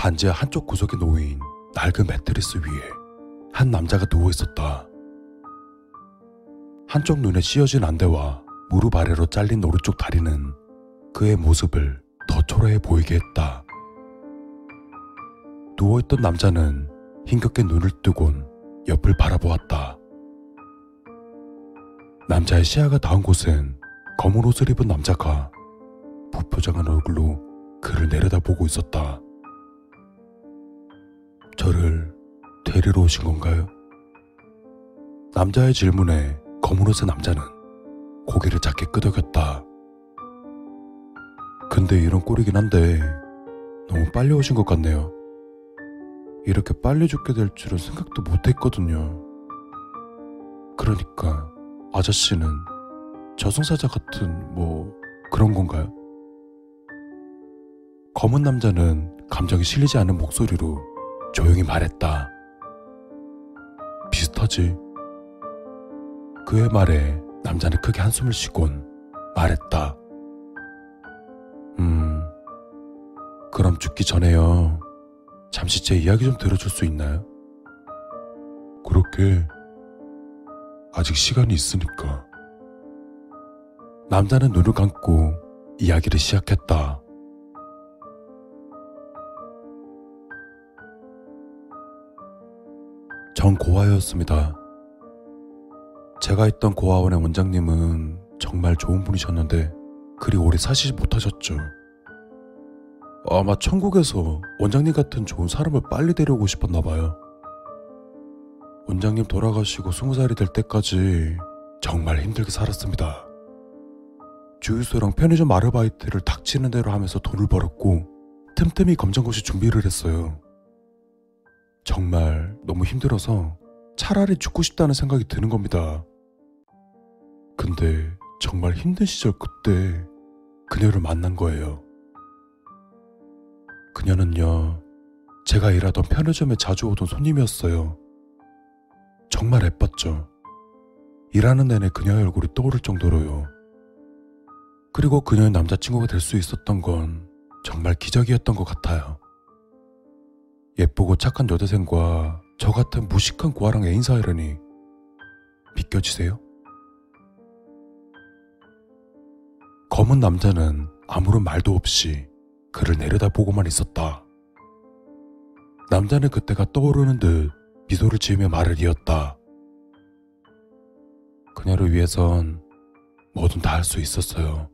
반지의 한쪽 구석에 놓인 낡은 매트리스 위에 한 남자가 누워 있었다. 한쪽 눈에 씌어진 안대와 무릎 아래로 잘린 오른쪽 다리는 그의 모습을 더 초라해 보이게 했다. 누워있던 남자는 힘겹게 눈을 뜨곤 옆을 바라보았다. 남자의 시야가 닿은 곳은 검은 옷을 입은 남자가 부표정한 얼굴로 그를 내려다보고 있었다. 저를 데리러 오신 건가요? 남자의 질문에 검은 옷의 남자는 고개를 작게 끄덕였다. 근데 이런 꼴이긴 한데 너무 빨리 오신 것 같네요. 이렇게 빨리 죽게 될 줄은 생각도 못 했거든요. 그러니까 아저씨는 저승사자 같은 뭐 그런 건가요? 검은 남자는 감정이 실리지 않은 목소리로 조용히 말했다. 비슷하지. 그의 말에 남자는 크게 한숨을 쉬곤 말했다. 음, 그럼 죽기 전에요. 잠시 제 이야기 좀 들어줄 수 있나요? 그렇게 아직 시간이 있으니까. 남자는 눈을 감고 이야기를 시작했다. 전 고아였습니다. 제가 있던 고아원의 원장님은 정말 좋은 분이셨는데 그리 오래 사시지 못하셨죠. 아마 천국에서 원장님 같은 좋은 사람을 빨리 데려오고 싶었나 봐요. 원장님 돌아가시고 스무 살이 될 때까지 정말 힘들게 살았습니다. 주유소랑 편의점 아르바이트를 닥치는 대로 하면서 돈을 벌었고 틈틈이 검정고시 준비를 했어요. 정말 너무 힘들어서 차라리 죽고 싶다는 생각이 드는 겁니다. 근데 정말 힘든 시절 그때 그녀를 만난 거예요. 그녀는요, 제가 일하던 편의점에 자주 오던 손님이었어요. 정말 예뻤죠. 일하는 내내 그녀의 얼굴이 떠오를 정도로요. 그리고 그녀의 남자친구가 될 수 있었던 건 정말 기적이었던 것 같아요. 예쁘고 착한 여대생과 저 같은 무식한 고아랑 애인 사이라니 믿겨지세요? 검은 남자는 아무런 말도 없이 그를 내려다보고만 있었다. 남자는 그때가 떠오르는 듯 미소를 지으며 말을 이었다. 그녀를 위해선 뭐든 다 할 수 있었어요.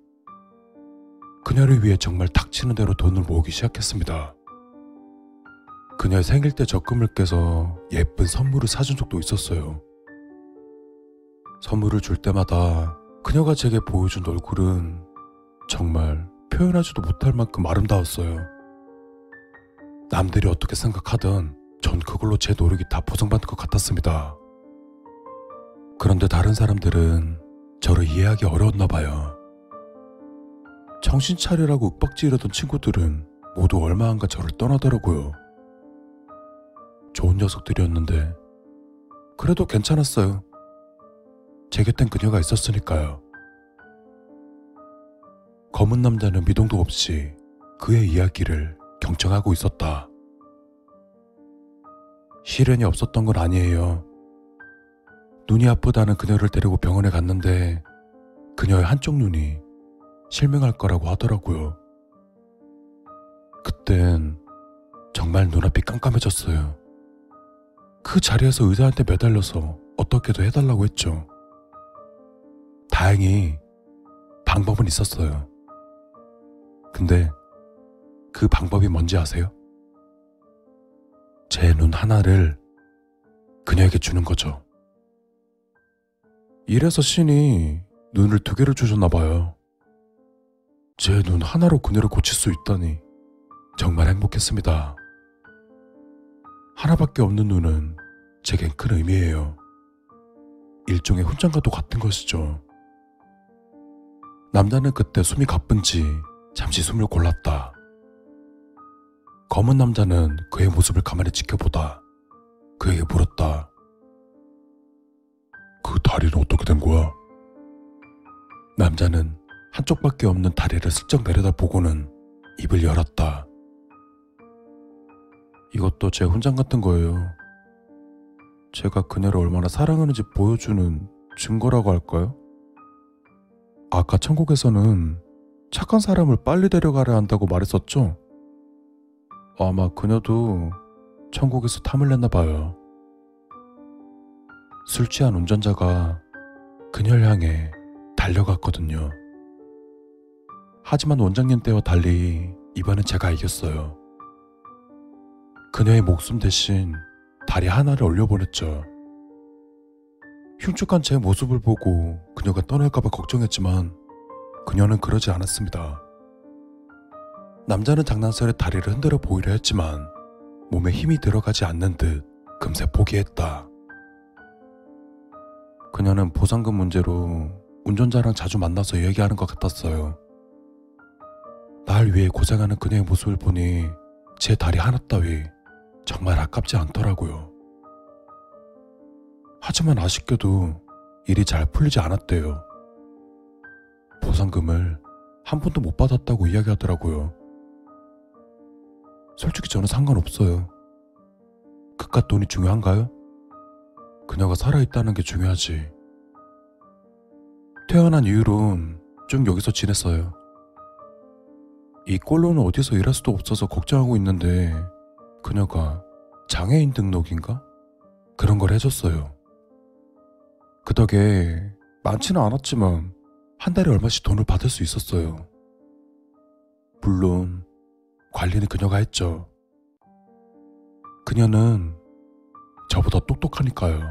그녀를 위해 정말 닥치는 대로 돈을 모으기 시작했습니다. 그녀의 생일 때 적금을 깨서 예쁜 선물을 사준 적도 있었어요. 선물을 줄 때마다 그녀가 제게 보여준 얼굴은 정말 표현하지도 못할 만큼 아름다웠어요. 남들이 어떻게 생각하든 전 그걸로 제 노력이 다 보상받는 것 같았습니다. 그런데 다른 사람들은 저를 이해하기 어려웠나 봐요. 정신 차리라고 윽박지르던 친구들은 모두 얼마 안가 저를 떠나더라고요. 좋은 녀석들이었는데 그래도 괜찮았어요. 제 곁엔 그녀가 있었으니까요. 검은 남자는 미동도 없이 그의 이야기를 경청하고 있었다. 시련이 없었던 건 아니에요. 눈이 아프다는 그녀를 데리고 병원에 갔는데 그녀의 한쪽 눈이 실명할 거라고 하더라고요. 그땐 정말 눈앞이 깜깜해졌어요. 그 자리에서 의사한테 매달려서 어떻게도 해달라고 했죠. 다행히 방법은 있었어요. 근데 그 방법이 뭔지 아세요? 제 눈 하나를 그녀에게 주는 거죠. 이래서 신이 눈을 두 개를 주셨나 봐요. 제 눈 하나로 그녀를 고칠 수 있다니 정말 행복했습니다. 하나밖에 없는 눈은 제겐 큰 의미예요. 일종의 훈장과도 같은 것이죠. 남자는 그때 숨이 가쁜지 잠시 숨을 골랐다. 검은 남자는 그의 모습을 가만히 지켜보다 그에게 물었다. 그 다리는 어떻게 된 거야? 남자는 한쪽밖에 없는 다리를 슬쩍 내려다보고는 입을 열었다. 이것도 제 혼장 같은 거예요. 제가 그녀를 얼마나 사랑하는지 보여주는 증거라고 할까요? 아까 천국에서는 착한 사람을 빨리 데려가려 한다고 말했었죠? 아마 그녀도 천국에서 탐을 냈나 봐요. 술 취한 운전자가 그녀를 향해 달려갔거든요. 하지만 원장님 때와 달리 이번엔 제가 이겼어요. 그녀의 목숨 대신 다리 하나를 올려보냈죠. 흉측한 제 모습을 보고 그녀가 떠날까봐 걱정했지만 그녀는 그러지 않았습니다. 남자는 장난스레 다리를 흔들어 보이려 했지만 몸에 힘이 들어가지 않는 듯 금세 포기했다. 그녀는 보상금 문제로 운전자랑 자주 만나서 얘기하는 것 같았어요. 날 위해 고생하는 그녀의 모습을 보니 제 다리 하나 따위 정말 아깝지 않더라고요. 하지만 아쉽게도 일이 잘 풀리지 않았대요. 보상금을 한 푼도 못 받았다고 이야기하더라고요. 솔직히 저는 상관없어요. 그깟 돈이 중요한가요? 그녀가 살아있다는 게 중요하지. 태어난 이후론 좀 여기서 지냈어요. 이 꼴로는 어디서 일할 수도 없어서 걱정하고 있는데 그녀가 장애인 등록인가? 그런 걸 해줬어요. 그 덕에 많지는 않았지만 한 달에 얼마씩 돈을 받을 수 있었어요. 물론 관리는 그녀가 했죠. 그녀는 저보다 똑똑하니까요.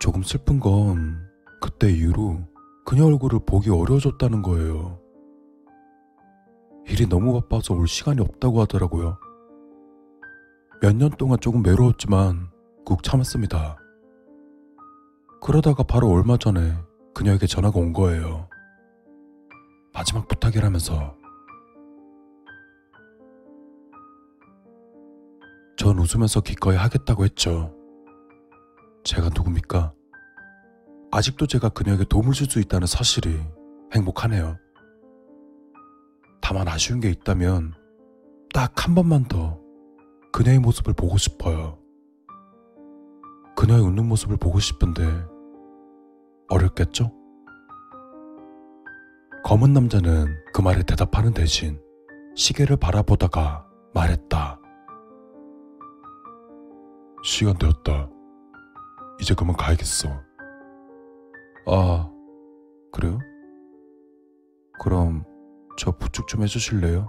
조금 슬픈 건 그때 이후로 그녀 얼굴을 보기 어려워졌다는 거예요. 일이 너무 바빠서 올 시간이 없다고 하더라고요. 몇 년 동안 조금 외로웠지만 꾹 참았습니다. 그러다가 바로 얼마 전에 그녀에게 전화가 온 거예요. 마지막 부탁이라면서. 전 웃으면서 기꺼이 하겠다고 했죠. 제가 누굽니까? 아직도 제가 그녀에게 도움을 줄 수 있다는 사실이 행복하네요. 다만 아쉬운 게 있다면 딱 한 번만 더 그녀의 모습을 보고 싶어요. 그녀의 웃는 모습을 보고 싶은데 어렵겠죠? 검은 남자는 그 말에 대답하는 대신 시계를 바라보다가 말했다. 시간 되었다. 이제 그만 가야겠어. 아, 그래요? 그럼 저 부축 좀 해주실래요?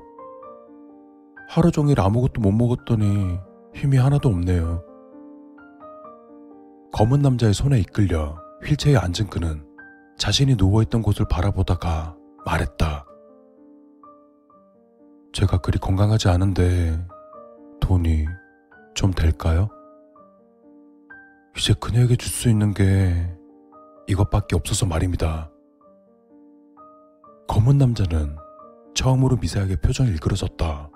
하루 종일 아무것도 못 먹었더니 힘이 하나도 없네요. 검은 남자의 손에 이끌려 휠체어에 앉은 그는 자신이 누워있던 곳을 바라보다가 말했다. 제가 그리 건강하지 않은데 돈이 좀 될까요? 이제 그녀에게 줄 수 있는 게 이것밖에 없어서 말입니다. 검은 남자는 처음으로 미세하게 표정이 일그러졌다.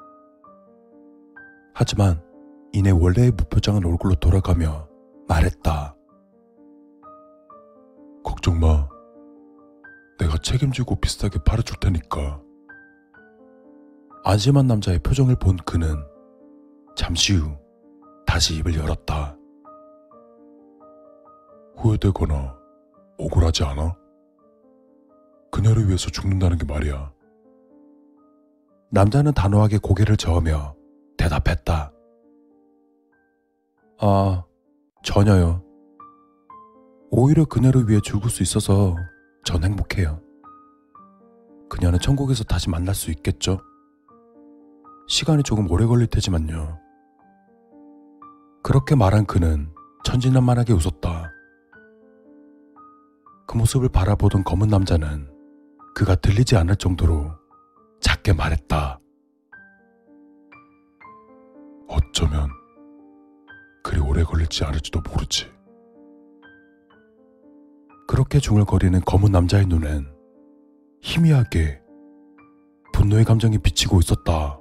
하지만 이내 원래의 무표정한 얼굴로 돌아가며 말했다. 걱정 마. 내가 책임지고 비싸게 팔아줄 테니까. 안심한 남자의 표정을 본 그는 잠시 후 다시 입을 열었다. 후회되거나 억울하지 않아? 그녀를 위해서 죽는다는 게 말이야. 남자는 단호하게 고개를 저으며 대답했다. 아, 전혀요. 오히려 그녀를 위해 죽을 수 있어서 전 행복해요. 그녀는 천국에서 다시 만날 수 있겠죠? 시간이 조금 오래 걸릴 테지만요. 그렇게 말한 그는 천진난만하게 웃었다. 그 모습을 바라보던 검은 남자는 그가 들리지 않을 정도로 작게 말했다. 어쩌면 그리 오래 걸릴지 않을지도 모르지. 그렇게 중얼거리는 검은 남자의 눈엔 희미하게 분노의 감정이 비치고 있었다.